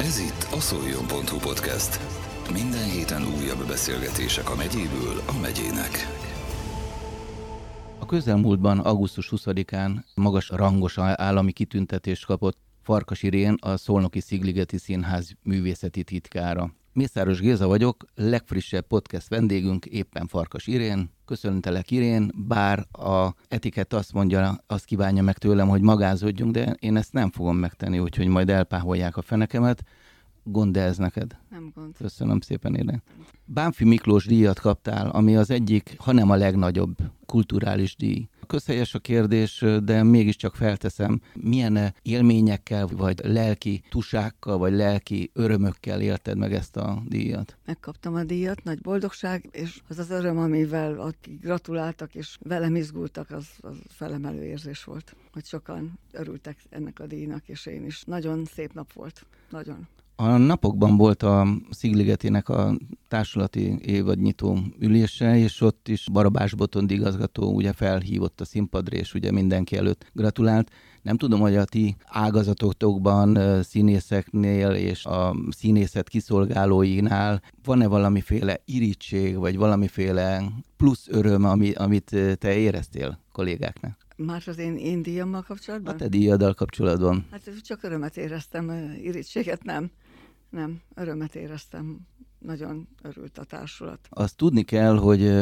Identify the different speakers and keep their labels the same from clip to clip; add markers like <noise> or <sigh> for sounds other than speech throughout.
Speaker 1: Ez itt a szoljon.hu podcast. Minden héten újabb beszélgetések a megyéből a megyének.
Speaker 2: A közelmúltban, augusztus 20-án magas rangos állami kitüntetést kapott Farkas Irén, a Szolnoki Szigligeti Színház művészeti titkára. Mészáros Géza vagyok, legfrissebb podcast vendégünk éppen Farkas Irén. Köszöntelek Irén, bár a etikett azt mondja, azt kívánja meg tőlem, hogy magázódjunk, de én ezt nem fogom megtenni, úgyhogy majd elpáholják a fenekemet. Gond ez neked?
Speaker 3: Nem gond.
Speaker 2: Köszönöm szépen, Irén. Bánfi Miklós díjat kaptál, ami az egyik, ha nem a legnagyobb kulturális díj. Közhelyes a kérdés, de mégiscsak felteszem, milyen élményekkel, vagy lelki tusákkal, vagy lelki örömökkel élted meg ezt a díjat?
Speaker 3: Megkaptam a díjat, nagy boldogság, és az az öröm, amivel akik gratuláltak, és velem izgultak, az, az felemelő érzés volt, hogy sokan örültek ennek a díjnak, és én is. Nagyon szép nap volt. Nagyon.
Speaker 2: A napokban volt a Szigligetének a társulati évadnyitó ülése, és ott is Barabás Botond igazgató ugye felhívott a színpadra, és ugye mindenki előtt gratulált. Nem tudom, hogy a ti ágazatotokban, színészeknél és a színészet kiszolgálóinál van-e valamiféle irítség, vagy valamiféle plusz öröm, ami, amit te éreztél kollégáknak?
Speaker 3: Már az én, én díjammal kapcsolatban?
Speaker 2: A te díjaddal kapcsolatban.
Speaker 3: Hát csak örömet éreztem, irítséget nem. Nem, örömet éreztem. Nagyon örült a társulat.
Speaker 2: Azt tudni kell, hogy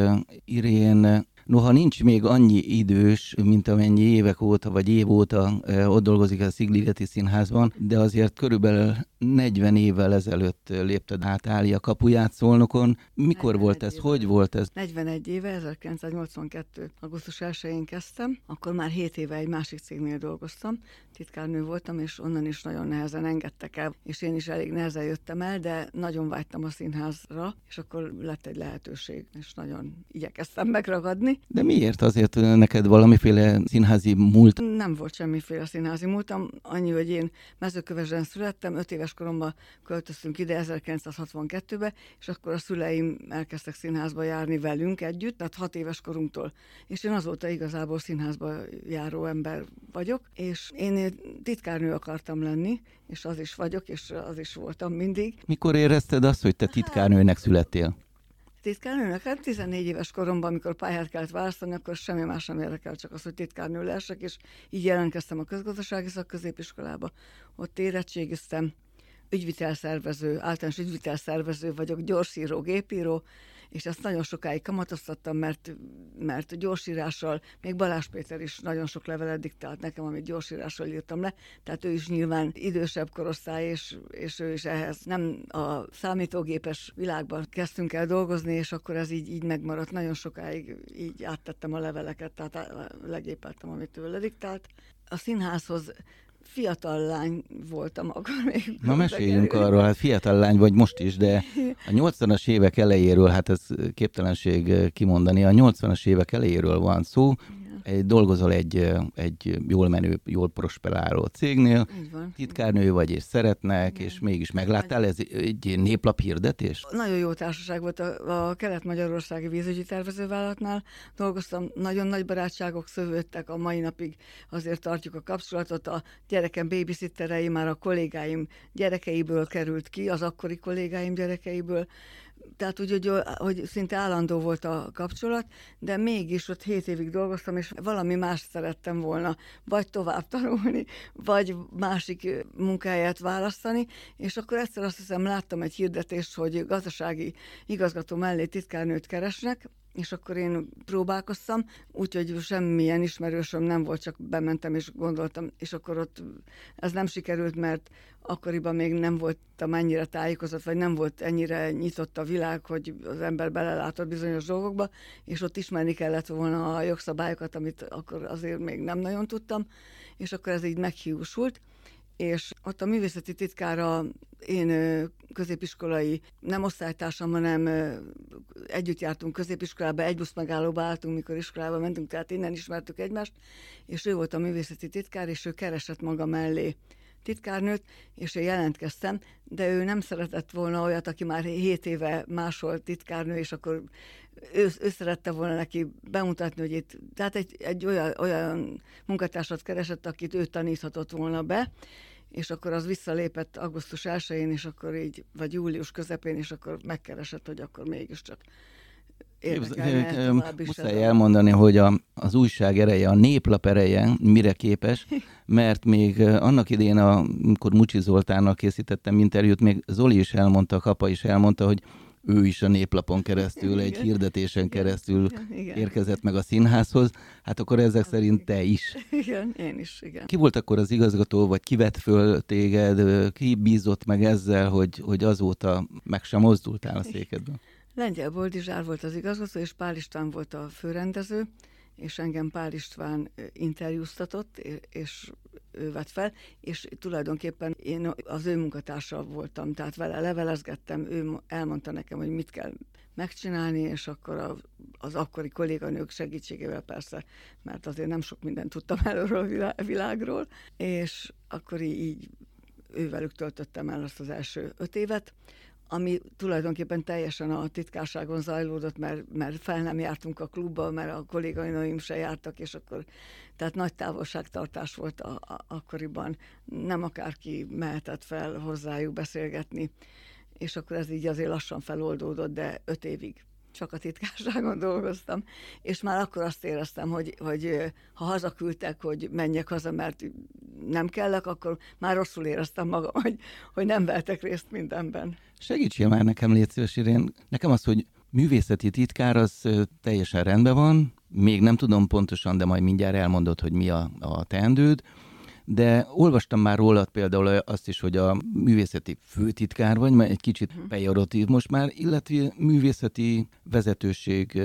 Speaker 2: Irén Noha nincs még annyi idős, mint amennyi évek óta, vagy év óta ott dolgozik a Szigligeti Színházban, de azért körülbelül 40 évvel ezelőtt lépted át Ália kapuját Szolnokon. Mikor volt ez? Éve. Hogy volt ez?
Speaker 3: 41 éve, 1982. augusztus 1-én kezdtem, akkor már 7 éve egy másik cégnél dolgoztam, titkárnő voltam, és onnan is nagyon nehezen engedtek el, és én is elég nehezen jöttem el, de nagyon vágytam a színházra, és akkor lett egy lehetőség, és nagyon igyekeztem megragadni.
Speaker 2: De miért azért neked valamiféle színházi múlt?
Speaker 3: Nem volt semmiféle színházi múltam, annyi, hogy én mezőkövesen születtem, 5 éves koromban költöztünk ide 1962-be, és akkor a szüleim elkezdtek színházba járni velünk együtt, tehát 6 éves korunktól. És én azóta igazából színházba járó ember vagyok, és én titkárnő akartam lenni, és az is vagyok, és az is voltam mindig.
Speaker 2: Mikor érezted azt, hogy te titkárnőnek születtél?
Speaker 3: Titkárnőnek. Hát 14 éves koromban, amikor pályát kellett választani, akkor semmi más nem érdekel, csak az, hogy titkárnő lehessek, és így jelentkeztem a közgazdasági szakközépiskolába. Ott érettségiztem, ügyvitelszervező, általános ügyvitelszervező vagyok, gyorsíró, gépíró, és ezt nagyon sokáig kamatoztattam, mert, mert gyorsírással, még Balázs Péter is nagyon sok levelet diktált nekem, amit gyorsírással írtam le, tehát ő is nyilván idősebb korosztály, és, és ő is ehhez nem a számítógépes világban kezdtünk el dolgozni, és akkor ez így, így megmaradt. Nagyon sokáig így áttettem a leveleket, tehát legépeltem, amit tőle diktált. A színházhoz fiatal lány voltam akkor még.
Speaker 2: Na meséljünk arról, hát fiatal lány vagy most is, de a 80-as évek elejéről, hát ez képtelenség kimondani, a 80-as évek elejéről van szó, egy, dolgozol egy, egy jól menő, jól prosperáló cégnél, titkárnő vagy, és szeretnek, Igen. és mégis megláttál, ez egy néplap hirdetés?
Speaker 3: Nagyon jó társaság volt a, a Kelet-Magyarországi vízügyi tervezővállalatnál. Dolgoztam, nagyon nagy barátságok szövődtek, a mai napig azért tartjuk a kapcsolatot. A gyerekem babysitterei már a kollégáim gyerekeiből került ki, az akkori kollégáim gyerekeiből tehát úgy, hogy, hogy szinte állandó volt a kapcsolat, de mégis ott hét évig dolgoztam, és valami más szerettem volna, vagy tovább tanulni, vagy másik munkáját választani, és akkor egyszer azt hiszem láttam egy hirdetést, hogy gazdasági igazgató mellé titkárnőt keresnek, és akkor én próbálkoztam, úgyhogy semmilyen ismerősöm nem volt, csak bementem és gondoltam, és akkor ott ez nem sikerült, mert akkoriban még nem voltam ennyire tájékozott, vagy nem volt ennyire nyitott a világ, hogy az ember belelátott bizonyos dolgokba, és ott ismerni kellett volna a jogszabályokat, amit akkor azért még nem nagyon tudtam, és akkor ez így meghiúsult és ott a művészeti titkára én középiskolai, nem osztálytársam, hanem együtt jártunk középiskolába, egy busz megállóba álltunk, mikor iskolába mentünk, tehát innen ismertük egymást, és ő volt a művészeti titkár, és ő keresett maga mellé titkárnőt, és én jelentkeztem, de ő nem szeretett volna olyat, aki már 7 éve máshol titkárnő, és akkor ő, ő szerette volna neki bemutatni, hogy itt, tehát egy, egy olyan, olyan munkatársat keresett, akit ő taníthatott volna be, és akkor az visszalépett augusztus 1-én, és akkor így, vagy július közepén, és akkor megkeresett, hogy akkor mégiscsak
Speaker 2: Muszáj elmondani, hogy a, az újság ereje, a néplap ereje mire képes, <laughs> mert még annak idén, amikor Mucsi Zoltánnal készítettem interjút, még Zoli is elmondta, Kapa is elmondta, hogy ő is a néplapon keresztül, egy hirdetésen keresztül igen, igen. érkezett meg a színházhoz, hát akkor ezek az szerint te is.
Speaker 3: Igen, én is, igen.
Speaker 2: Ki volt akkor az igazgató, vagy ki vett föl téged, ki bízott meg ezzel, hogy, hogy azóta meg sem mozdultál a székedben?
Speaker 3: Lengyel Boldizsár volt az igazgató, és Pál István volt a főrendező, és engem Pál István interjúztatott, és ő vett fel, és tulajdonképpen én az ő munkatársa voltam, tehát vele levelezgettem, ő elmondta nekem, hogy mit kell megcsinálni, és akkor az akkori kolléganők segítségével persze, mert azért nem sok mindent tudtam <laughs> előről a világról, és akkor így ővelük töltöttem el azt az első öt évet, ami tulajdonképpen teljesen a titkárságon zajlódott, mert, mert fel nem jártunk a klubba, mert a kollégainaim se jártak, és akkor tehát nagy távolságtartás volt a, a, akkoriban. Nem akárki mehetett fel hozzájuk beszélgetni, és akkor ez így azért lassan feloldódott, de öt évig csak a titkárságon dolgoztam, és már akkor azt éreztem, hogy, hogy ha hazaküldtek, hogy menjek haza, mert nem kellek, akkor már rosszul éreztem magam, hogy, hogy nem vettek részt mindenben.
Speaker 2: Segítsél már nekem, légy szíves, Irén. Nekem az, hogy művészeti titkár, az teljesen rendben van, még nem tudom pontosan, de majd mindjárt elmondod, hogy mi a, a teendőd, de olvastam már rólad például azt is, hogy a művészeti főtitkár vagy, mert egy kicsit mhm. pejoratív most már, illetve művészeti vezetőség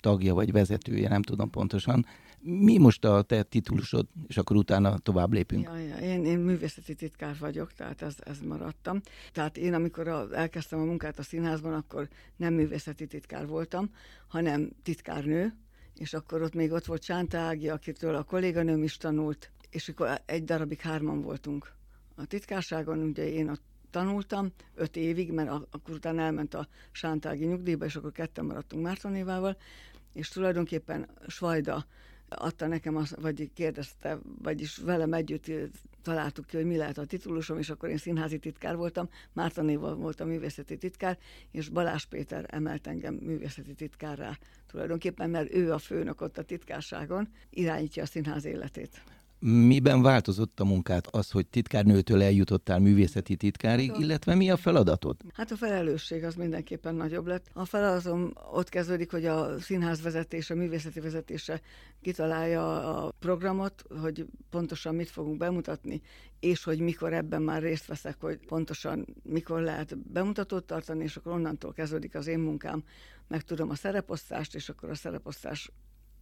Speaker 2: tagja vagy vezetője, nem tudom pontosan. Mi most a te titulusod, és akkor utána tovább lépünk?
Speaker 3: Ja, ja. Én, én művészeti titkár vagyok, tehát ez, ez maradtam. Tehát én, amikor a, elkezdtem a munkát a színházban, akkor nem művészeti titkár voltam, hanem titkárnő, és akkor ott még ott volt Sánta Ági, akitől a kolléganőm is tanult, és akkor egy darabig hárman voltunk a titkárságon, ugye én ott tanultam öt évig, mert akkor utána elment a Sántági nyugdíjba, és akkor ketten maradtunk Mártonévával, és tulajdonképpen Svajda adta nekem, az, vagy kérdezte, vagyis velem együtt találtuk ki, hogy mi lehet a titulusom, és akkor én színházi titkár voltam, Mártonéval voltam művészeti titkár, és Balázs Péter emelt engem művészeti titkárrá tulajdonképpen, mert ő a főnök ott a titkárságon, irányítja a színház életét.
Speaker 2: Miben változott a munkát az, hogy titkárnőtől eljutottál művészeti titkárig, illetve mi a feladatod?
Speaker 3: Hát a felelősség az mindenképpen nagyobb lett. A feladatom ott kezdődik, hogy a színház vezetése, a művészeti vezetése kitalálja a programot, hogy pontosan mit fogunk bemutatni, és hogy mikor ebben már részt veszek, hogy pontosan mikor lehet bemutatót tartani, és akkor onnantól kezdődik az én munkám. Megtudom a szereposztást, és akkor a szereposztás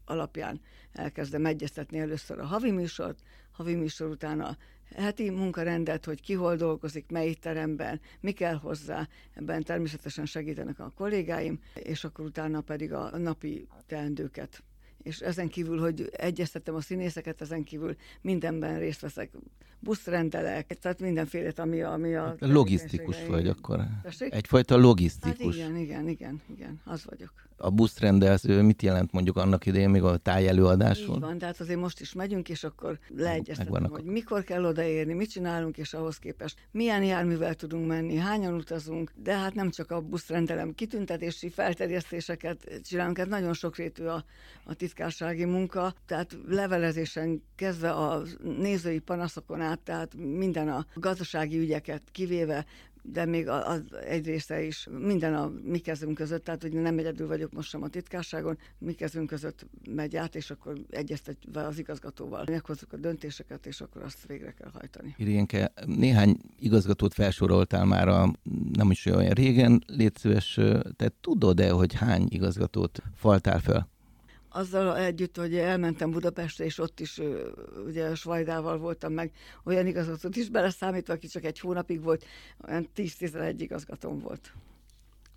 Speaker 3: alapján elkezdem egyeztetni először a havi műsort, havi műsor után a heti munkarendet, hogy ki hol dolgozik, melyik teremben, mi kell hozzá, ebben természetesen segítenek a kollégáim, és akkor utána pedig a napi teendőket és ezen kívül, hogy egyeztetem a színészeket, ezen kívül mindenben részt veszek, buszrendelek, tehát mindenféle, ami a... Ami a
Speaker 2: hát logisztikus vagy akkor. Tessék? Egyfajta logisztikus.
Speaker 3: Hát igen, igen, igen, igen, az vagyok.
Speaker 2: A buszrendelsz, mit jelent mondjuk annak idején még a tájelőadás
Speaker 3: Így van, tehát azért most is megyünk, és akkor leegyeztetem, hogy mikor kell odaérni, mit csinálunk, és ahhoz képest milyen járművel tudunk menni, hányan utazunk, de hát nem csak a buszrendelem, kitüntetési felterjesztéseket csinálunk, hát nagyon sokrétű a, a titkársági munka, tehát levelezésen kezdve a nézői panaszokon át, tehát minden a gazdasági ügyeket kivéve, de még az egy része is minden a mi kezünk között, tehát hogy nem egyedül vagyok most sem a titkárságon, mi kezünk között megy át, és akkor egyeztetve az igazgatóval meghozzuk a döntéseket, és akkor azt végre kell hajtani.
Speaker 2: Irénke, néhány igazgatót felsoroltál már a nem is olyan régen, légy szíves, te tudod-e, hogy hány igazgatót faltál fel?
Speaker 3: Azzal együtt, hogy elmentem Budapestre, és ott is ugye Svajdával voltam meg, olyan igazgatót is beleszámítva, aki csak egy hónapig volt, olyan 10-11 igazgatóm volt.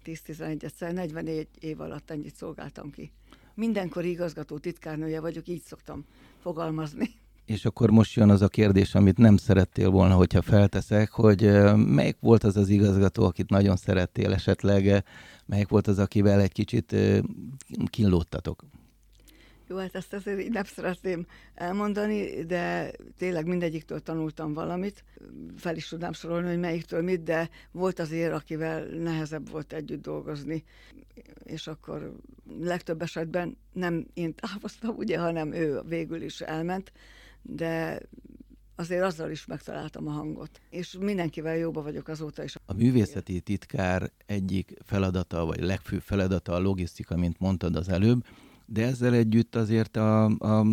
Speaker 3: 10-11 egyszer, 44 év alatt ennyit szolgáltam ki. Mindenkor igazgató titkárnője vagyok, így szoktam fogalmazni.
Speaker 2: És akkor most jön az a kérdés, amit nem szerettél volna, hogyha felteszek, hogy melyik volt az az igazgató, akit nagyon szerettél esetleg, melyik volt az, akivel egy kicsit kínlódtatok?
Speaker 3: Jó, hát ezt azért így nem szeretném elmondani, de tényleg mindegyiktől tanultam valamit. Fel is tudnám sorolni, hogy melyiktől mit, de volt azért, akivel nehezebb volt együtt dolgozni. És akkor legtöbb esetben nem én távoztam, ugye, hanem ő végül is elment, de azért azzal is megtaláltam a hangot. És mindenkivel jóba vagyok azóta is.
Speaker 2: A művészeti titkár egyik feladata, vagy legfőbb feladata a logisztika, mint mondtad az előbb, de ezzel együtt azért a, a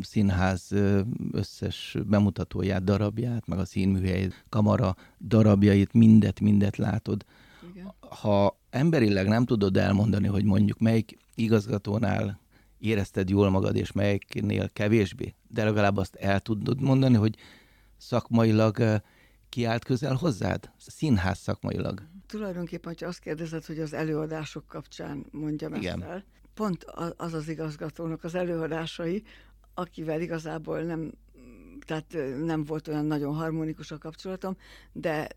Speaker 2: színház összes bemutatóját, darabját, meg a színműhely, kamara darabjait, mindet, mindet látod. Igen. Ha emberileg nem tudod elmondani, hogy mondjuk melyik igazgatónál érezted jól magad, és melyiknél kevésbé, de legalább azt el tudod mondani, hogy szakmailag kiállt közel hozzád? Színház szakmailag.
Speaker 3: Tulajdonképpen, hogyha azt kérdezed, hogy az előadások kapcsán mondjam Igen. ezt el, pont az az igazgatónak az előadásai, akivel igazából nem tehát nem volt olyan nagyon harmonikus a kapcsolatom, de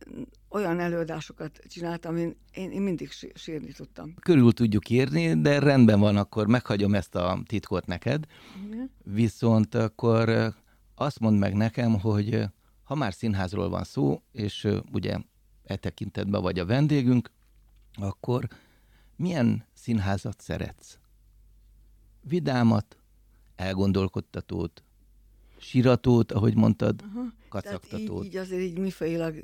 Speaker 3: olyan előadásokat csináltam, én, én, én mindig sírni tudtam.
Speaker 2: Körül tudjuk írni, de rendben van, akkor meghagyom ezt a titkot neked. Igen. Viszont akkor azt mondd meg nekem, hogy ha már színházról van szó, és ugye e tekintetben vagy a vendégünk, akkor milyen színházat szeretsz? Vidámat, elgondolkodtatót, síratót, ahogy mondtad, Aha. kacagtatót.
Speaker 3: Így, így azért így mifailag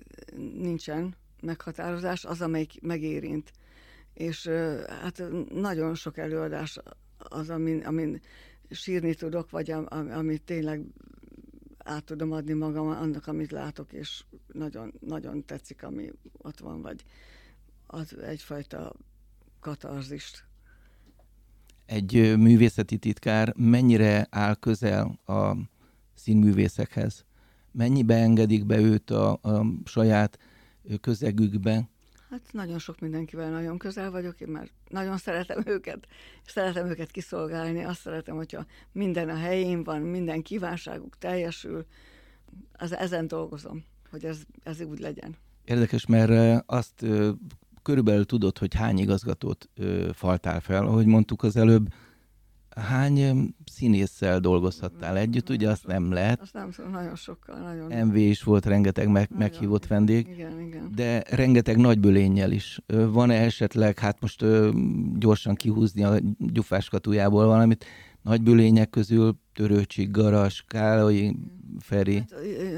Speaker 3: nincsen meghatározás, az, amelyik megérint. És hát nagyon sok előadás az, amin, amin sírni tudok, vagy am, amit tényleg át tudom adni magam annak, amit látok, és nagyon, nagyon tetszik, ami ott van, vagy az egyfajta katarzist.
Speaker 2: Egy művészeti titkár mennyire áll közel a színművészekhez? Mennyibe engedik be őt a, a saját közegükbe?
Speaker 3: Hát nagyon sok mindenkivel nagyon közel vagyok, én már nagyon szeretem őket, szeretem őket kiszolgálni, azt szeretem, hogyha minden a helyén van, minden kívánságuk teljesül, az, ezen dolgozom, hogy ez, ez úgy legyen.
Speaker 2: Érdekes, mert azt körülbelül tudod, hogy hány igazgatót faltál fel, ahogy mondtuk az előbb, Hány színésszel dolgozhattál együtt? Ugye azt nem lehet.
Speaker 3: Azt nem tudom, nagyon sokkal. Nagyon
Speaker 2: MV is volt rengeteg meg, nagyon, meghívott vendég.
Speaker 3: Igen, igen.
Speaker 2: De rengeteg nagybölénnyel is. Van-e esetleg, hát most gyorsan kihúzni a gyufás katujából valamit, nagybülények közül Törőcsik, Garas, Kálai, Feri,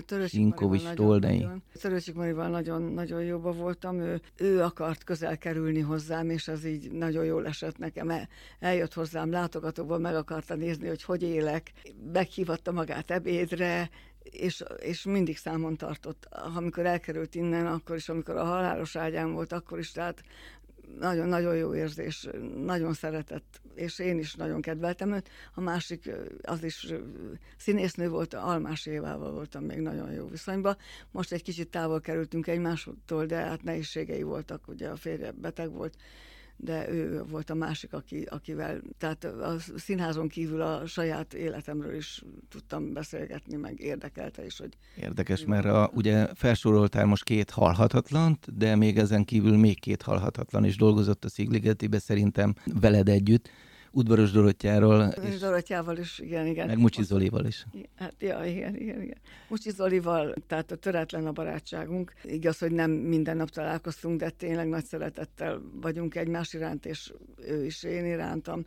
Speaker 2: hát, Sinkovics, Toldei.
Speaker 3: Törőcsik Marival nagyon, nagyon jóba voltam, ő, ő akart közel kerülni hozzám, és az így nagyon jól esett nekem. Eljött hozzám látogatóból, meg akarta nézni, hogy hogy élek. Meghívatta magát ebédre, és, és mindig számon tartott. Amikor elkerült innen, akkor is, amikor a halálos ágyán volt, akkor is, tehát nagyon-nagyon jó érzés, nagyon szeretett, és én is nagyon kedveltem őt. A másik, az is színésznő volt, Almás Évával voltam még nagyon jó viszonyban. Most egy kicsit távol kerültünk egymástól, de hát nehézségei voltak, ugye a férje beteg volt, de ő volt a másik, aki, akivel, tehát a színházon kívül a saját életemről is tudtam beszélgetni, meg érdekelte is, hogy...
Speaker 2: Érdekes, mert a, ugye felsoroltál most két halhatatlant, de még ezen kívül még két halhatatlan is dolgozott a Szigligetibe szerintem veled együtt. Udvaros Dorottyáról.
Speaker 3: És Dorottyával is, igen, igen.
Speaker 2: Meg Mucsi Zolival is.
Speaker 3: Hát, ja, igen, igen, igen. Mucsi Zolival, tehát a töretlen a barátságunk. Igaz, hogy nem minden nap találkoztunk, de tényleg nagy szeretettel vagyunk egymás iránt, és ő is én irántam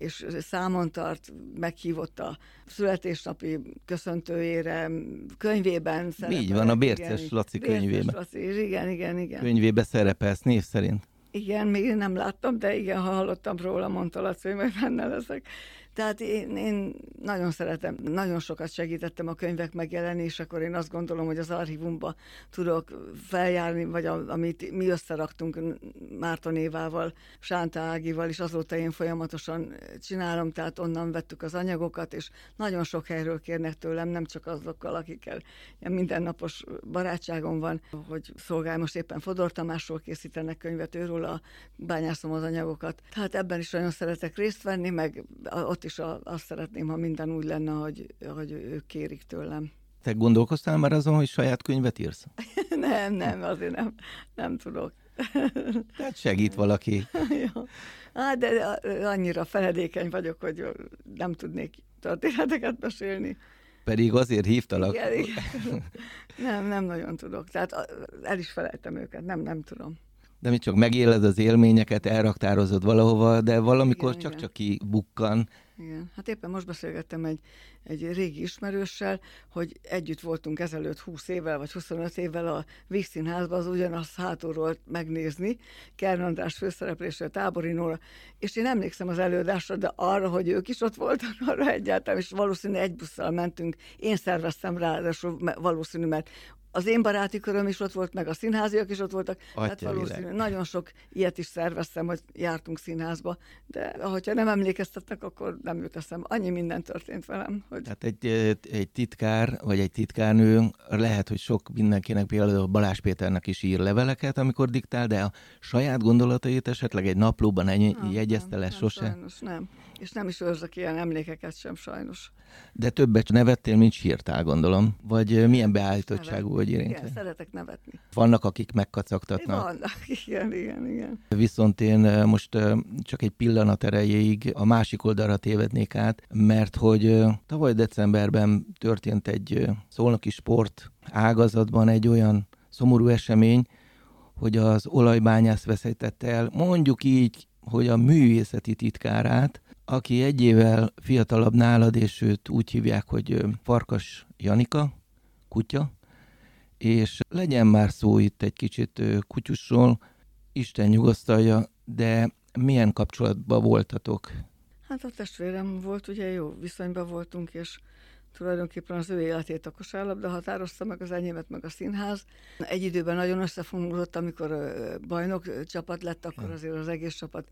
Speaker 3: és számon tart, meghívott a születésnapi köszöntőjére, könyvében
Speaker 2: szerepel. Így van, a Bérces igen, Laci könyvében. Bérces
Speaker 3: Laci, igen, igen, igen.
Speaker 2: Könyvébe szerepelsz név szerint.
Speaker 3: Igen, még nem láttam, de igen, ha hallottam róla, mondta Laci, hogy majd benne leszek. Tehát én, én nagyon szeretem, nagyon sokat segítettem a könyvek megjelenésekor, én azt gondolom, hogy az archívumba tudok feljárni, vagy a, amit mi összeraktunk Márton Évával, Sánta Ágival, és azóta én folyamatosan csinálom, tehát onnan vettük az anyagokat, és nagyon sok helyről kérnek tőlem, nem csak azokkal, akikkel ilyen mindennapos barátságom van, hogy szolgál, most éppen Fodor Tamásról készítenek könyvet, őről a bányászom az anyagokat. Tehát ebben is nagyon szeretek részt venni, meg ott is is a, azt szeretném, ha minden úgy lenne, hogy, hogy ők kérik tőlem.
Speaker 2: Te gondolkoztál már azon, hogy saját könyvet írsz? <laughs>
Speaker 3: nem, nem, azért nem, nem tudok. <laughs>
Speaker 2: Tehát segít valaki. <laughs>
Speaker 3: Jó. Hát, de annyira feledékeny vagyok, hogy nem tudnék történeteket mesélni.
Speaker 2: Pedig azért hívtalak.
Speaker 3: Igen, igen. Nem, nem nagyon tudok. Tehát el is felejtem őket, nem, nem tudom.
Speaker 2: De mi csak megéled az élményeket, elraktározod valahova, de valamikor csak-csak kibukkan.
Speaker 3: Igen, hát éppen most beszélgettem egy, egy régi ismerőssel, hogy együtt voltunk ezelőtt 20 évvel, vagy 25 évvel a Vígszínházban az ugyanazt hátulról megnézni, Kern András főszereplésre, Tábori Nóra, és én emlékszem az előadásra, de arra, hogy ők is ott voltak, arra egyáltalán, és valószínű egy busszal mentünk, én szerveztem rá, valószínű, mert az én baráti köröm is ott volt, meg a színháziak is ott voltak.
Speaker 2: Atya hát
Speaker 3: valószínű, nagyon sok ilyet is szerveztem, hogy jártunk színházba, de ahogyha nem emlékeztetnek, akkor nem jut eszem. Annyi minden történt velem. Hogy...
Speaker 2: Tehát egy, egy titkár, vagy egy titkárnő lehet, hogy sok mindenkinek, például Balázs Péternek is ír leveleket, amikor diktál, de a saját gondolatait esetleg egy naplóban ennyi jegyezte le sose?
Speaker 3: Sajnos nem. És nem is őrzök ilyen emlékeket sem sajnos.
Speaker 2: De többet nevettél, mint sírtál, gondolom. Vagy milyen beállítottságú vagy érintve?
Speaker 3: Igen, szeretek nevetni.
Speaker 2: Vannak, akik megkacagtatnak.
Speaker 3: Vannak, <laughs> igen, igen, igen.
Speaker 2: Viszont én most csak egy pillanat erejéig a másik oldalra tévednék át, mert hogy tavaly decemberben történt egy szolnoki sport ágazatban egy olyan szomorú esemény, hogy az olajbányász veszítette el, mondjuk így, hogy a művészeti titkárát, aki egy évvel fiatalabb nálad, és őt úgy hívják, hogy Farkas Janika, kutya, és legyen már szó itt egy kicsit kutyusról, Isten nyugasztalja, de milyen kapcsolatban voltatok?
Speaker 3: Hát a testvérem volt, ugye jó viszonyban voltunk, és tulajdonképpen az ő életét a kosárlabda határozta meg az enyémet, meg a színház. Egy időben nagyon összefogott, amikor bajnok csapat lett, akkor azért az egész csapat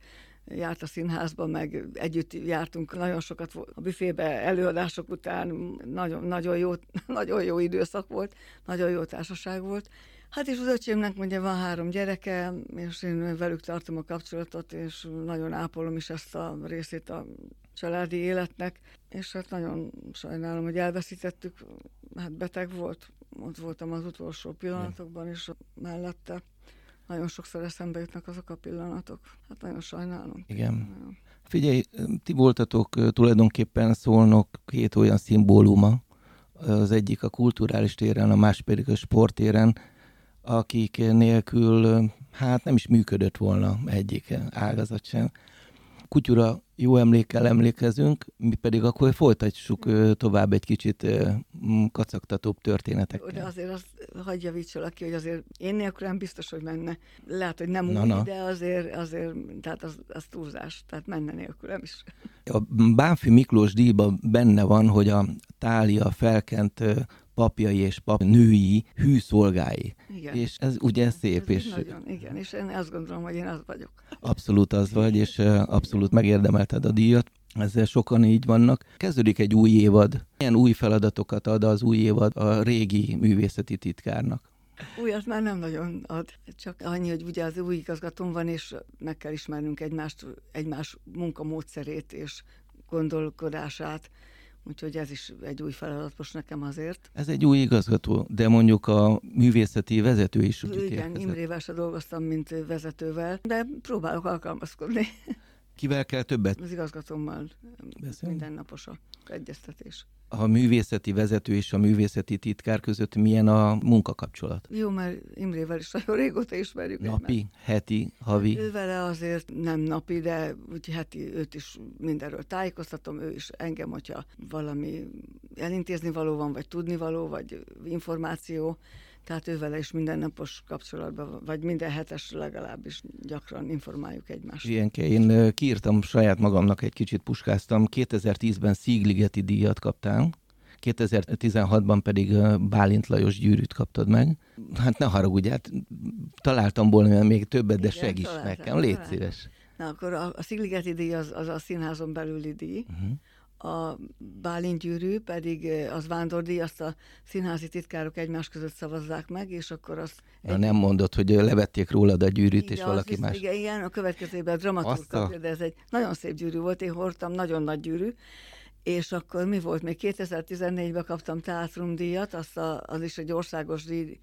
Speaker 3: járt a színházba, meg együtt jártunk nagyon sokat a büfébe előadások után, nagyon, nagyon, jó, <laughs> nagyon jó időszak volt, nagyon jó társaság volt. Hát és az öcsémnek ugye van három gyereke, és én velük tartom a kapcsolatot, és nagyon ápolom is ezt a részét a családi életnek, és hát nagyon sajnálom, hogy elveszítettük, hát beteg volt, ott voltam az utolsó pillanatokban is mellette. Nagyon sokszor eszembe jutnak azok a pillanatok. Hát nagyon sajnálom.
Speaker 2: Igen. Nagyon. Figyelj, ti voltatok tulajdonképpen szólnok két olyan szimbóluma, az egyik a kulturális téren, a másik pedig a sportéren, akik nélkül hát nem is működött volna egyik ágazat sem. Kutyura jó emlékkel emlékezünk, mi pedig akkor folytatjuk tovább egy kicsit kacagtatóbb történetekkel.
Speaker 3: De azért azt hagyja javítsalak ki, hogy azért én nélkülem biztos, hogy menne. Lehet, hogy nem na, úgy, na. de azért, azért tehát az, az túlzás, tehát menne nélkülem is.
Speaker 2: A Bánfi Miklós díjban benne van, hogy a tália felkent papjai és pap női hűszolgái. Igen. És ez ugye szép.
Speaker 3: Ez
Speaker 2: és...
Speaker 3: Nagyon, igen, és én azt gondolom, hogy én az vagyok.
Speaker 2: Abszolút az vagy, és abszolút megérdemelted a díjat. Ezzel sokan így vannak. Kezdődik egy új évad. Milyen új feladatokat ad az új évad a régi művészeti titkárnak?
Speaker 3: Újat már nem nagyon ad, csak annyi, hogy ugye az új igazgatón van, és meg kell ismernünk egymást, egymás munkamódszerét és gondolkodását Úgyhogy ez is egy új feladat most nekem azért.
Speaker 2: Ez egy új igazgató, de mondjuk a művészeti vezető is
Speaker 3: úgy Igen, Imrével se dolgoztam, mint vezetővel, de próbálok alkalmazkodni.
Speaker 2: Kivel kell többet?
Speaker 3: Az igazgatómmal mindennapos a egyeztetés
Speaker 2: a művészeti vezető és a művészeti titkár között milyen a munkakapcsolat?
Speaker 3: Jó, mert Imrével is nagyon régóta ismerjük.
Speaker 2: Napi, egymást. heti, havi?
Speaker 3: Ő vele azért nem napi, de úgy heti őt is mindenről tájékoztatom, ő is engem, hogyha valami elintézni való van, vagy tudni való, vagy információ, tehát ővel is mindennapos kapcsolatban, vagy minden hetes legalábbis gyakran informáljuk egymást.
Speaker 2: Ilyen én kiírtam saját magamnak, egy kicsit puskáztam. 2010-ben Szigligeti díjat kaptál, 2016-ban pedig Bálint Lajos gyűrűt kaptad meg. Hát ne haragudj, hát találtam volna még többet, de Igen, segíts nekem, légy szíves.
Speaker 3: Na akkor a, a Szigligeti díj az, az a színházon belüli díj, uh-huh a Bálint gyűrű pedig az vándordíj, azt a színházi titkárok egymás között szavazzák meg, és akkor azt...
Speaker 2: Na egy... nem mondod, hogy levették rólad a gyűrűt, igen, és valaki
Speaker 3: is,
Speaker 2: más...
Speaker 3: Igen, igen, a következőben a dramatúr kapja, de ez egy nagyon szép gyűrű volt, én hordtam, nagyon nagy gyűrű, és akkor mi volt, még 2014-ben kaptam teátrumdíjat, azt a, az is egy országos díj,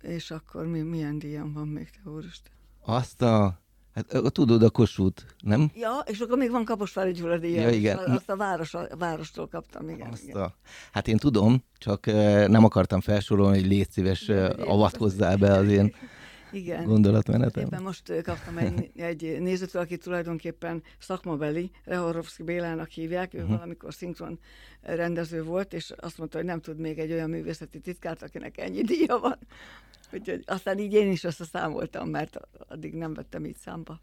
Speaker 3: és akkor mi, milyen díjam van még, te úristen?
Speaker 2: Azt a... Hát a- tudod, a Kossuth, nem?
Speaker 3: Ja, és akkor még van Kaposvári Gyula díja
Speaker 2: Ja, igen.
Speaker 3: Azt a, város, a várostól kaptam, igen.
Speaker 2: Azt
Speaker 3: igen.
Speaker 2: a... Hát én tudom, csak nem akartam felsorolni, hogy légy szíves,
Speaker 3: Igen,
Speaker 2: avatkozzál be az én <laughs>
Speaker 3: igen.
Speaker 2: gondolatmenetem.
Speaker 3: Éppen most kaptam egy, egy nézőtől, aki tulajdonképpen szakmabeli, Rehorovszki Bélának hívják, ő uh-huh. valamikor szinkron rendező volt, és azt mondta, hogy nem tud még egy olyan művészeti titkárt, akinek ennyi díja van. Úgyhogy aztán így én is összeszámoltam, mert addig nem vettem így számba.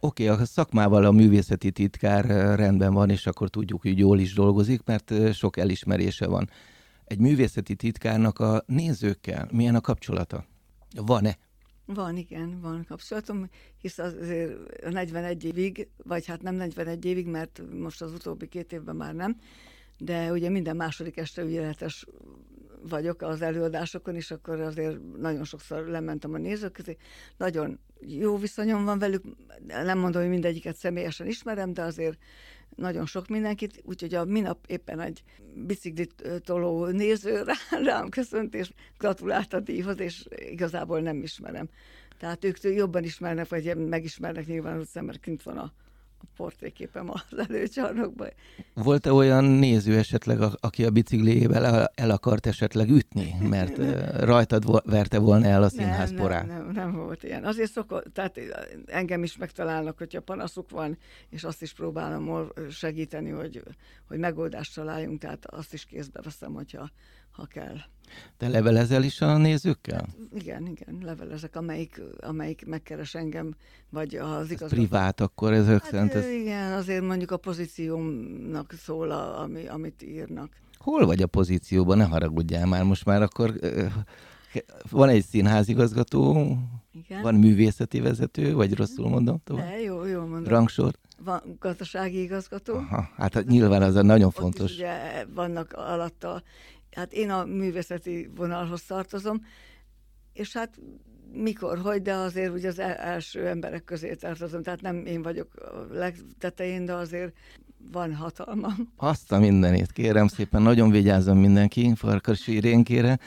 Speaker 2: Oké, okay, a szakmával a művészeti titkár rendben van, és akkor tudjuk, hogy jól is dolgozik, mert sok elismerése van. Egy művészeti titkárnak a nézőkkel milyen a kapcsolata? Van-e?
Speaker 3: Van, igen, van kapcsolatom, hisz azért a 41 évig, vagy hát nem 41 évig, mert most az utóbbi két évben már nem, de ugye minden második este ügyeletes vagyok az előadásokon, és akkor azért nagyon sokszor lementem a nézők közé. Nagyon jó viszonyom van velük, nem mondom, hogy mindegyiket személyesen ismerem, de azért nagyon sok mindenkit, úgyhogy a minap éppen egy biciklit toló néző rá, <laughs> rám köszönt, és gratulált a díjhoz, és igazából nem ismerem. Tehát ők jobban ismernek, vagy megismernek nyilván az mert kint van a, a portréképem az előcsarnokban.
Speaker 2: Volt-e olyan néző esetleg, aki a bicikliével el, akart esetleg ütni, mert rajtad verte volna el a színház
Speaker 3: nem,
Speaker 2: porát?
Speaker 3: nem, nem, nem volt ilyen. Azért szokott, tehát engem is megtalálnak, hogyha panaszuk van, és azt is próbálom segíteni, hogy, hogy megoldást találjunk, tehát azt is kézbe veszem, hogyha ha kell.
Speaker 2: Te levelezel is a nézőkkel?
Speaker 3: Igen, igen, levelezek, amelyik, amelyik megkeres engem, vagy az
Speaker 2: Ez
Speaker 3: igazgató.
Speaker 2: privát, akkor ezek
Speaker 3: Hát,
Speaker 2: szerint ez...
Speaker 3: igen, azért mondjuk a pozíciómnak szól, a, ami, amit írnak.
Speaker 2: Hol vagy a pozícióban? Ne haragudjál már, most már akkor... Van egy színházigazgató,
Speaker 3: Igen.
Speaker 2: van művészeti vezető, vagy rosszul mondom tovább?
Speaker 3: De jó, jól mondom.
Speaker 2: Rangsor?
Speaker 3: Van gazdasági igazgató.
Speaker 2: Aha, hát hát nyilván az a nagyon
Speaker 3: Ott
Speaker 2: fontos.
Speaker 3: is ugye vannak alatta, hát én a művészeti vonalhoz tartozom, és hát mikor, hogy, de azért ugye az el- első emberek közé tartozom, tehát nem én vagyok a legtetején, de azért van hatalmam.
Speaker 2: Azt a mindenét, kérem szépen, nagyon vigyázzon mindenki, Farkas Irénkére.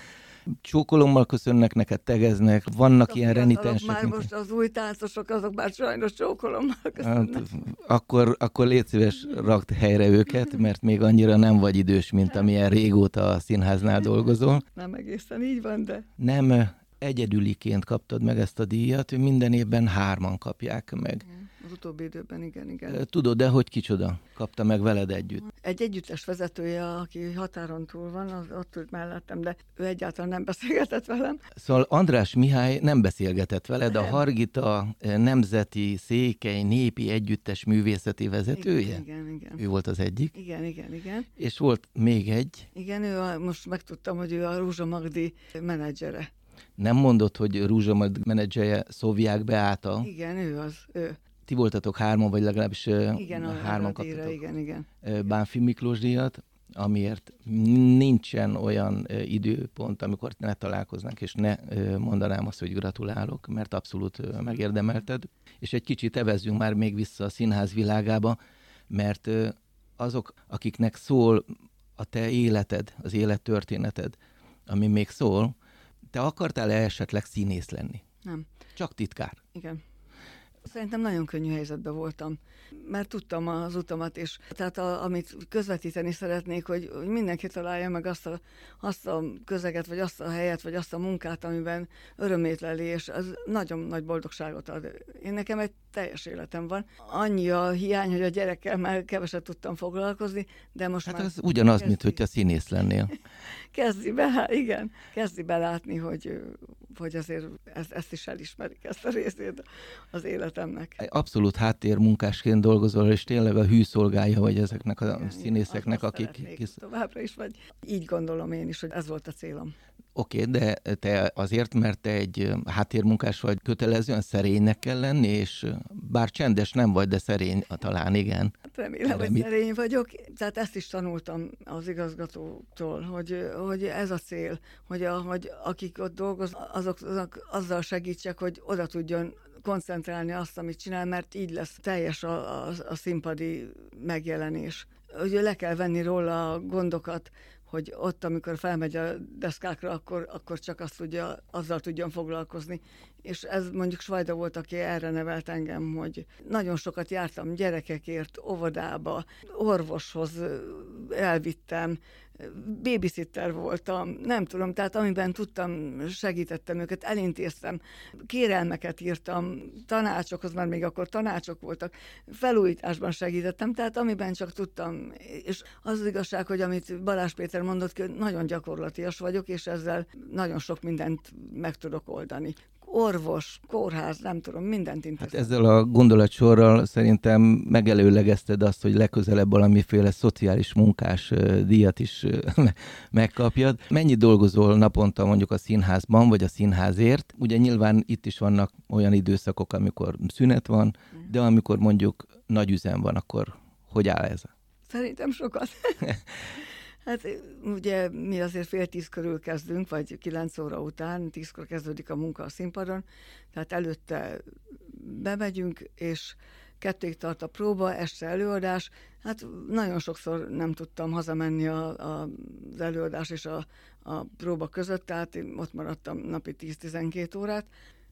Speaker 2: Csókolommal köszönnek neked, tegeznek, vannak ilyen
Speaker 3: Fiatalok
Speaker 2: renitensek.
Speaker 3: Már
Speaker 2: mint-
Speaker 3: most az új táncosok, azok már sajnos csókolommal
Speaker 2: Hát,
Speaker 3: köszönnek.
Speaker 2: akkor, akkor légy szíves, rakd helyre őket, mert még annyira nem vagy idős, mint amilyen régóta a színháznál <laughs> dolgozol.
Speaker 3: Nem egészen így van, de
Speaker 2: Nem egyedüliként kaptad meg ezt a díjat, minden évben hárman kapják meg.
Speaker 3: Az utóbbi időben igen, igen.
Speaker 2: Tudod de hogy kicsoda kapta meg veled együtt?
Speaker 3: Egy együttes vezetője, aki határon túl van, az ott ült mellettem, de ő egyáltalán nem beszélgetett velem.
Speaker 2: Szóval András Mihály nem beszélgetett veled, a. Hargita Nemzeti Székely Népi Együttes Művészeti Vezetője?
Speaker 3: Igen, igen.
Speaker 2: Ő volt az egyik.
Speaker 3: Igen, igen, igen.
Speaker 2: És volt még egy,
Speaker 3: Igen, ő a, most megtudtam, hogy ő a Rúzsa Magdi menedzsere.
Speaker 2: nem mondott, hogy Rúzsamad menedzserje Szóviák Beáta.
Speaker 3: Igen, ő az, ő.
Speaker 2: Ti voltatok hárman, vagy legalábbis
Speaker 3: Igen,
Speaker 2: hárman kaptatok
Speaker 3: igen, igen.
Speaker 2: Bánfi Miklós díjat, amiért nincsen olyan időpont, amikor ne találkoznánk, és ne mondanám azt, hogy gratulálok, mert abszolút megérdemelted. És egy kicsit evezzünk már még vissza a színház világába, mert azok, akiknek szól a te életed, az élettörténeted, ami még szól, te akartál-e esetleg színész lenni?
Speaker 3: Nem,
Speaker 2: Csak titkár.
Speaker 3: igen. Szerintem nagyon könnyű helyzetben voltam, mert tudtam az utamat, és tehát a, amit közvetíteni szeretnék, hogy, hogy mindenki találja meg azt a, azt a közeget, vagy azt a helyet, vagy azt a munkát, amiben örömét leli, és az nagyon nagy boldogságot ad. Én nekem egy teljes életem van. Annyi a hiány, hogy a gyerekkel már keveset tudtam foglalkozni, de most
Speaker 2: Hát
Speaker 3: már
Speaker 2: az ugyanaz,
Speaker 3: kezdi-
Speaker 2: mint hogyha színész lennél. <laughs>
Speaker 3: kezdi be, igen, kezdi belátni, hogy, hogy azért ezt, ezt is elismerik, ezt a részét az életemnek.
Speaker 2: Abszolút háttérmunkásként dolgozol, és tényleg a hűszolgája vagy ezeknek a
Speaker 3: Igen,
Speaker 2: színészeknek, akik... Kis...
Speaker 3: Továbbra is, vagy így gondolom én is, hogy ez volt a célom.
Speaker 2: Oké, okay, de te azért, mert te egy háttérmunkás vagy, kötelezően szerénynek kell lenni, és bár csendes nem vagy, de szerény talán igen.
Speaker 3: Hát remélem,
Speaker 2: Erre
Speaker 3: hogy
Speaker 2: mit-
Speaker 3: szerény vagyok. Tehát ezt is tanultam az igazgatótól, hogy, hogy ez a cél, hogy, a, hogy akik ott dolgoznak, azok, azok azzal segítsek, hogy oda tudjon koncentrálni azt, amit csinál, mert így lesz teljes a, a, a színpadi megjelenés. Hogy le kell venni róla a gondokat, hogy ott, amikor felmegy a deszkákra, akkor, akkor csak azt tudja, azzal tudjon foglalkozni. És ez mondjuk Svajda volt, aki erre nevelt engem, hogy nagyon sokat jártam gyerekekért, óvodába, orvoshoz elvittem, babysitter voltam, nem tudom, tehát amiben tudtam, segítettem őket, elintéztem, kérelmeket írtam, tanácsokhoz, mert még akkor tanácsok voltak, felújításban segítettem, tehát amiben csak tudtam, és az, az igazság, hogy amit Balázs Péter mondott, hogy nagyon gyakorlatias vagyok, és ezzel nagyon sok mindent meg tudok oldani orvos, kórház, nem tudom, mindent intéztem.
Speaker 2: Hát ezzel a gondolatsorral szerintem megelőlegezted azt, hogy legközelebb valamiféle szociális munkás díjat is megkapjad. Mennyi dolgozol naponta mondjuk a színházban, vagy a színházért? Ugye nyilván itt is vannak olyan időszakok, amikor szünet van, de amikor mondjuk nagy üzem van, akkor hogy áll ez?
Speaker 3: Szerintem sokat. <laughs> Hát ugye mi azért fél tíz körül kezdünk, vagy kilenc óra után, tízkor kezdődik a munka a színpadon, tehát előtte bemegyünk, és kettőig tart a próba, este előadás. Hát nagyon sokszor nem tudtam hazamenni a, a, az előadás és a, a próba között, tehát én ott maradtam napi 10-12 órát.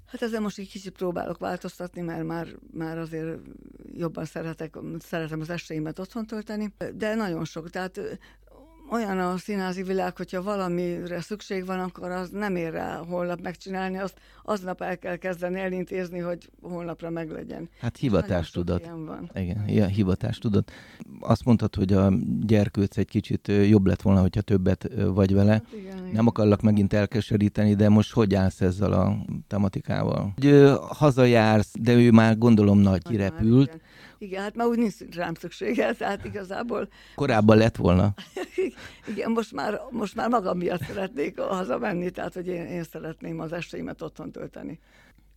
Speaker 3: Hát ezzel most egy kicsit próbálok változtatni, mert már, már azért jobban szeretek, szeretem az esteimet otthon tölteni, de nagyon sok, tehát olyan a színházi világ, hogyha valamire szükség van, akkor az nem ér rá holnap megcsinálni, azt aznap el kell kezdeni elintézni, hogy holnapra meglegyen.
Speaker 2: Hát hivatástudat. Igen, ilyen hivatástudat. Azt mondtad, hogy a gyerkőc egy kicsit jobb lett volna, hogyha többet vagy vele. Hát igen, igen. Nem akarlak megint elkeseríteni, de most hogy állsz ezzel a tematikával? Hogy hazajársz, de ő már gondolom nagy repült. Igen
Speaker 3: igen, hát már úgy nincs rám szüksége, <laughs> tehát igazából...
Speaker 2: Korábban lett volna. <laughs>
Speaker 3: Igen, most már, most már magam miatt szeretnék hazamenni, tehát hogy én, én szeretném az esteimet otthon tölteni.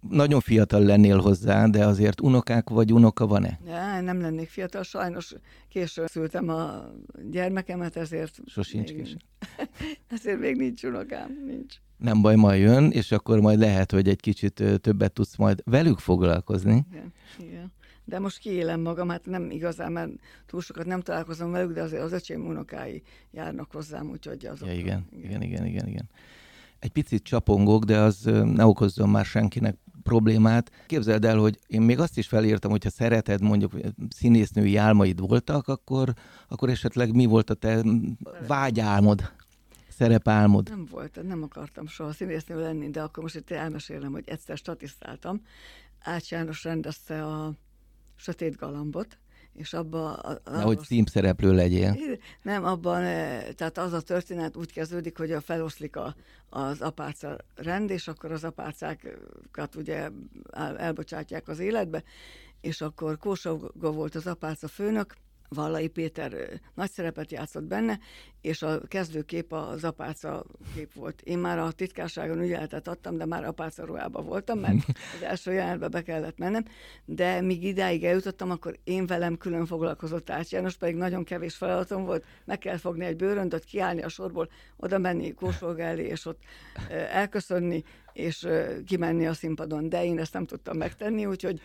Speaker 2: Nagyon fiatal lennél hozzá, de azért unokák vagy unoka van-e?
Speaker 3: Ne, nem lennék fiatal, sajnos későn szültem a gyermekemet, ezért...
Speaker 2: Sosincs későn. <laughs>
Speaker 3: ezért még nincs unokám, nincs.
Speaker 2: Nem baj, majd jön, és akkor majd lehet, hogy egy kicsit többet tudsz majd velük foglalkozni.
Speaker 3: Igen, igen de most kiélem magam, hát nem igazán, mert túl sokat nem találkozom velük, de azért az öcsém unokái járnak hozzám, úgyhogy azok.
Speaker 2: Ja, igen, igen, igen, igen, igen. Egy picit csapongok, de az ne okozzon már senkinek problémát. Képzeld el, hogy én még azt is felírtam, hogyha szereted, mondjuk színésznői álmaid voltak, akkor, akkor esetleg mi volt a te vágyálmod? szerepálmod?
Speaker 3: Nem volt, nem akartam soha színésznő lenni, de akkor most itt elmesélem, hogy egyszer statisztáltam. Ács János rendezte a sötét galambot, és abba... A,
Speaker 2: a, hogy címszereplő legyél.
Speaker 3: Nem, abban, eh, tehát az a történet úgy kezdődik, hogy a feloszlik a, az apáca rend, és akkor az apácákat ugye el, elbocsátják az életbe, és akkor Kósauga volt az apáca főnök, Vallai Péter nagy szerepet játszott benne, és a kezdőkép az apáca kép volt. Én már a titkárságon ügyeletet adtam, de már apáca ruhába voltam, mert <laughs> az első jelenetbe be kellett mennem, de míg idáig eljutottam, akkor én velem külön foglalkozott Ács János, pedig nagyon kevés feladatom volt, meg kell fogni egy bőröndöt, kiállni a sorból, oda menni kósolga elé, és ott elköszönni, és kimenni a színpadon, de én ezt nem tudtam megtenni, úgyhogy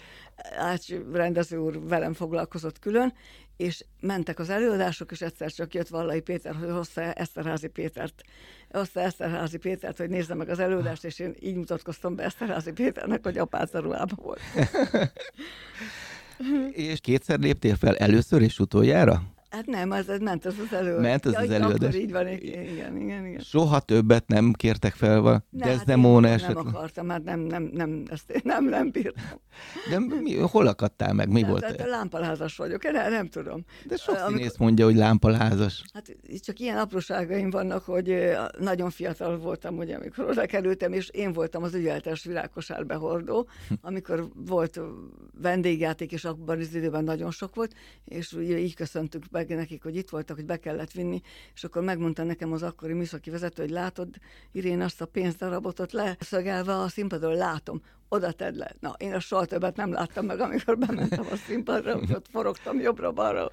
Speaker 3: Ács rendező úr velem foglalkozott külön, és mentek az előadások, és egyszer csak jött Vallai Péter, hogy hozta Eszterházi Pétert, hozta Eszterházi Pétert, hogy nézze meg az előadást, és én így mutatkoztam be Eszterházi Péternek, hogy apáca ruhában volt. <laughs>
Speaker 2: és kétszer léptél fel először és utoljára?
Speaker 3: Hát nem, az, az ment az az előadás.
Speaker 2: Ment az ja, az előadás.
Speaker 3: Akkor így van, igen, igen, igen.
Speaker 2: Soha többet nem kértek fel, vagy ne, Desdemona hát
Speaker 3: esetleg? Nem akartam, hát nem, nem, nem, ezt én nem, nem bírtam.
Speaker 2: De mi, hol akadtál meg? Mi nem, volt?
Speaker 3: Hát lámpalázas vagyok, nem, nem tudom.
Speaker 2: De sok Amikor... színész mondja, hogy lámpalázas.
Speaker 3: Hát csak ilyen apróságaim vannak, hogy nagyon fiatal voltam, ugye, amikor oda kerültem, és én voltam az ügyeletes virágkosár behordó, amikor volt vendégjáték, és abban az időben nagyon sok volt, és így köszöntük meg nekik, hogy itt voltak, hogy be kellett vinni, és akkor megmondta nekem az akkori műszaki vezető, hogy látod, Irén azt a pénzdarabot ott leszögelve a színpadon, látom, oda tedd le. Na, én a soha többet nem láttam meg, amikor bementem a színpadra, hogy <laughs> ott forogtam jobbra-balra,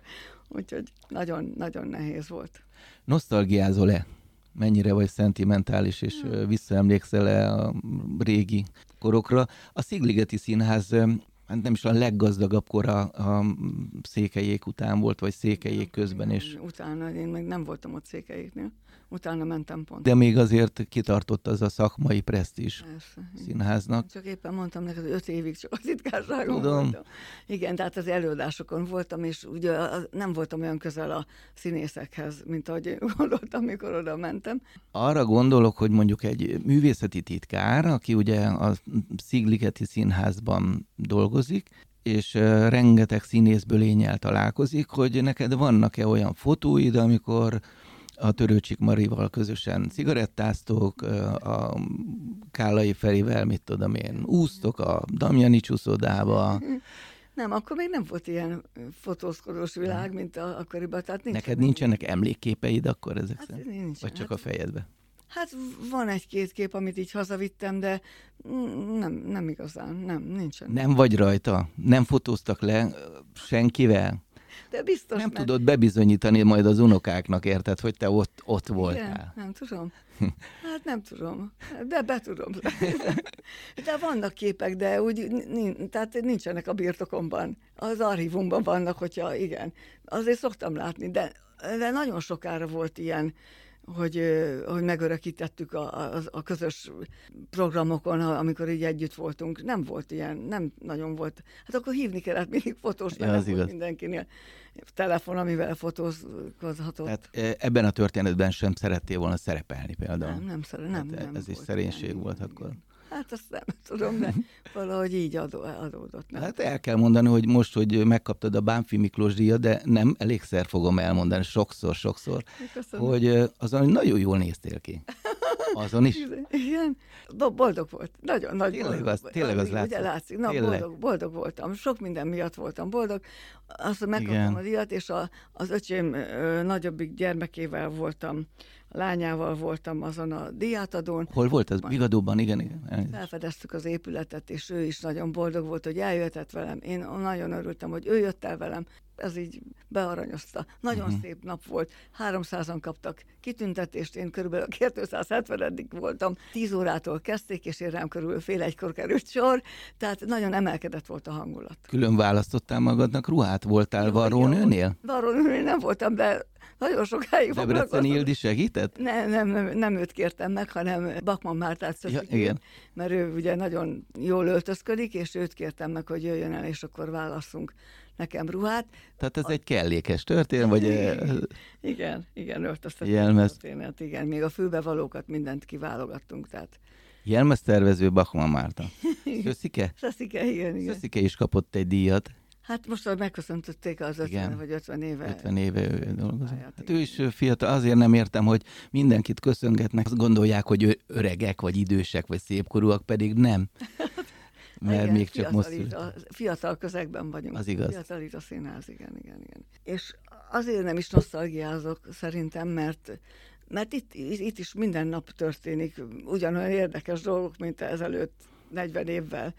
Speaker 3: úgyhogy nagyon-nagyon nehéz volt.
Speaker 2: Nosztalgiázol-e? Mennyire vagy szentimentális, és visszaemlékszel-e a régi korokra? A Szigligeti Színház hát nem is a leggazdagabb kora a székelyék után volt, vagy székelyék közben, és...
Speaker 3: Utána, én meg nem voltam ott székelyéknél. Utána mentem pont.
Speaker 2: De még azért kitartott az a szakmai
Speaker 3: Persze.
Speaker 2: színháznak.
Speaker 3: Csak éppen mondtam neked, hogy öt évig csak a titkárságon
Speaker 2: Tudom.
Speaker 3: voltam. Igen, tehát az előadásokon voltam, és ugye nem voltam olyan közel a színészekhez, mint ahogy én gondoltam, mikor oda mentem.
Speaker 2: Arra gondolok, hogy mondjuk egy művészeti titkár, aki ugye a Szigligeti Színházban dolgozik, és rengeteg színészből lényel találkozik, hogy neked vannak-e olyan fotóid, amikor a Törőcsik Marival közösen cigarettáztok, a Kálai Ferivel, mit tudom én, úsztok a Damjani csúszodába.
Speaker 3: Nem, akkor még nem volt ilyen fotózkodós világ, mint a, akkoriban. Tehát nincs
Speaker 2: Neked nincsenek emlékképeid akkor ezek
Speaker 3: Hát
Speaker 2: szerint?
Speaker 3: nincs.
Speaker 2: Vagy csak
Speaker 3: hát,
Speaker 2: a fejedbe?
Speaker 3: Hát van egy-két kép, amit így hazavittem, de nem, nem igazán, nem, nincsen.
Speaker 2: Nem vagy rajta? Nem fotóztak le senkivel?
Speaker 3: De biztos
Speaker 2: nem
Speaker 3: mert-
Speaker 2: tudod bebizonyítani majd az unokáknak, érted, hogy te ott, ott
Speaker 3: Igen,
Speaker 2: voltál.
Speaker 3: nem tudom. <laughs> Hát nem tudom, de be tudom. <laughs> De vannak képek, de úgy tehát nincsenek a birtokomban. Az archívumban vannak, hogyha igen. Azért szoktam látni, de, de nagyon sokára volt ilyen, hogy, hogy megörökítettük a, a, a közös programokon, amikor így együtt voltunk. Nem volt ilyen, nem nagyon volt. Hát akkor hívni kellett mindig fotós,
Speaker 2: Ja, az igaz.
Speaker 3: mindenkinél telefon, amivel fotózkodhatott.
Speaker 2: Tehát ebben a történetben sem szerettél volna szerepelni például.
Speaker 3: Nem, nem szere, nem,
Speaker 2: Hát
Speaker 3: nem
Speaker 2: ez is
Speaker 3: volt
Speaker 2: szerénység
Speaker 3: ilyen,
Speaker 2: volt
Speaker 3: igen,
Speaker 2: akkor.
Speaker 3: igen. Hát azt nem tudom, de valahogy így adó, adódott. Nem.
Speaker 2: Hát el kell mondani, hogy most, hogy megkaptad a Bánfi Miklós díjat, de nem elégszer fogom elmondani, sokszor, sokszor,
Speaker 3: Köszönöm.
Speaker 2: hogy azon nagyon jól néztél ki. Azon is.
Speaker 3: Igen, Bo- boldog volt. Nagyon nagy
Speaker 2: Tényleg
Speaker 3: boldog
Speaker 2: az- tényleg az
Speaker 3: Ugye
Speaker 2: látszott.
Speaker 3: látszik. Na,
Speaker 2: Tényleg.
Speaker 3: boldog, boldog voltam. Sok minden miatt voltam boldog. Azt, megkaptam
Speaker 2: Igen.
Speaker 3: a díjat, és a, az öcsém ö, nagyobbik gyermekével voltam, a lányával voltam azon a díjátadón.
Speaker 2: Hol volt ez? Bigadóban, igen, igen.
Speaker 3: Felfedeztük az épületet, és ő is nagyon boldog volt, hogy eljöhetett velem. Én nagyon örültem, hogy ő jött el velem. Ez így bearanyozta. Nagyon uh-huh. szép nap volt. 300-an kaptak kitüntetést, én körülbelül 270 voltam. 10 órától kezdték, és én rám körülbelül fél egykor került sor, tehát nagyon emelkedett volt a hangulat.
Speaker 2: Külön választottál magadnak ruhát? Voltál varrónőnél?
Speaker 3: Varrónőnél nem voltam, de nagyon sokáig foglalkoztam.
Speaker 2: Ildi segített?
Speaker 3: Nem, nem, nem, nem őt kértem meg, hanem Bakman Mártát
Speaker 2: Ja,
Speaker 3: Szöcsikét,
Speaker 2: igen.
Speaker 3: mert ő ugye nagyon jól öltözködik, és őt kértem meg, hogy jöjjön el, és akkor válasszunk nekem ruhát.
Speaker 2: Tehát ez egy kellékes történet, vagy ö, <laughs>
Speaker 3: Igen, igen, öltöztetés
Speaker 2: Jelmez.
Speaker 3: történet, igen. Még a fülbevalókat mindent kiválogattunk, tehát
Speaker 2: jelmeztervező Bachmann Márta. <laughs> Szöszike?
Speaker 3: Szeszike, igen, igen.
Speaker 2: Szöszike is kapott egy díjat.
Speaker 3: Hát most, megköszöntötték az 50
Speaker 2: Igen.
Speaker 3: vagy 50 éve.
Speaker 2: 50 éve ő dolgozik.
Speaker 3: pályát,
Speaker 2: Hát ő is fiatal, azért nem értem, hogy mindenkit köszöngetnek, azt gondolják, hogy ő öregek, vagy idősek, vagy szépkorúak, pedig nem. Mert
Speaker 3: Igen,
Speaker 2: még csak most
Speaker 3: a, fiatal közegben vagyunk.
Speaker 2: Az igaz.
Speaker 3: Fiatalít a színház, igen, igen, igen. És azért nem is nosztalgiázok szerintem, mert mert itt, itt is minden nap történik ugyanolyan érdekes dolgok, mint ezelőtt 40 évvel.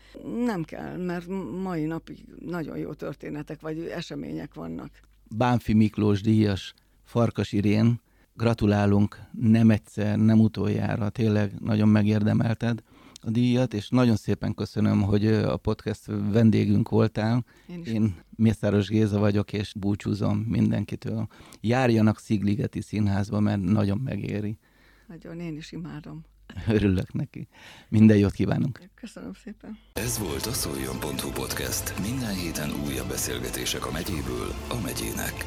Speaker 3: Nem kell, mert mai napig nagyon jó történetek vagy események vannak.
Speaker 2: Bánfi Miklós díjas, Farkas Irén, gratulálunk nem egyszer, nem utoljára, tényleg nagyon megérdemelted a díjat, és nagyon szépen köszönöm, hogy a podcast vendégünk voltál.
Speaker 3: Én is
Speaker 2: Én Mészáros Géza vagyok, és búcsúzom mindenkitől. Járjanak Szigligeti Színházba, mert nagyon megéri.
Speaker 3: nagyon, én is imádom.
Speaker 2: Örülök neki. Minden jót kívánunk!
Speaker 3: Köszönöm szépen.
Speaker 1: Ez volt a szoljon.hu podcast. Minden héten újabb beszélgetések a megyéből a megyének.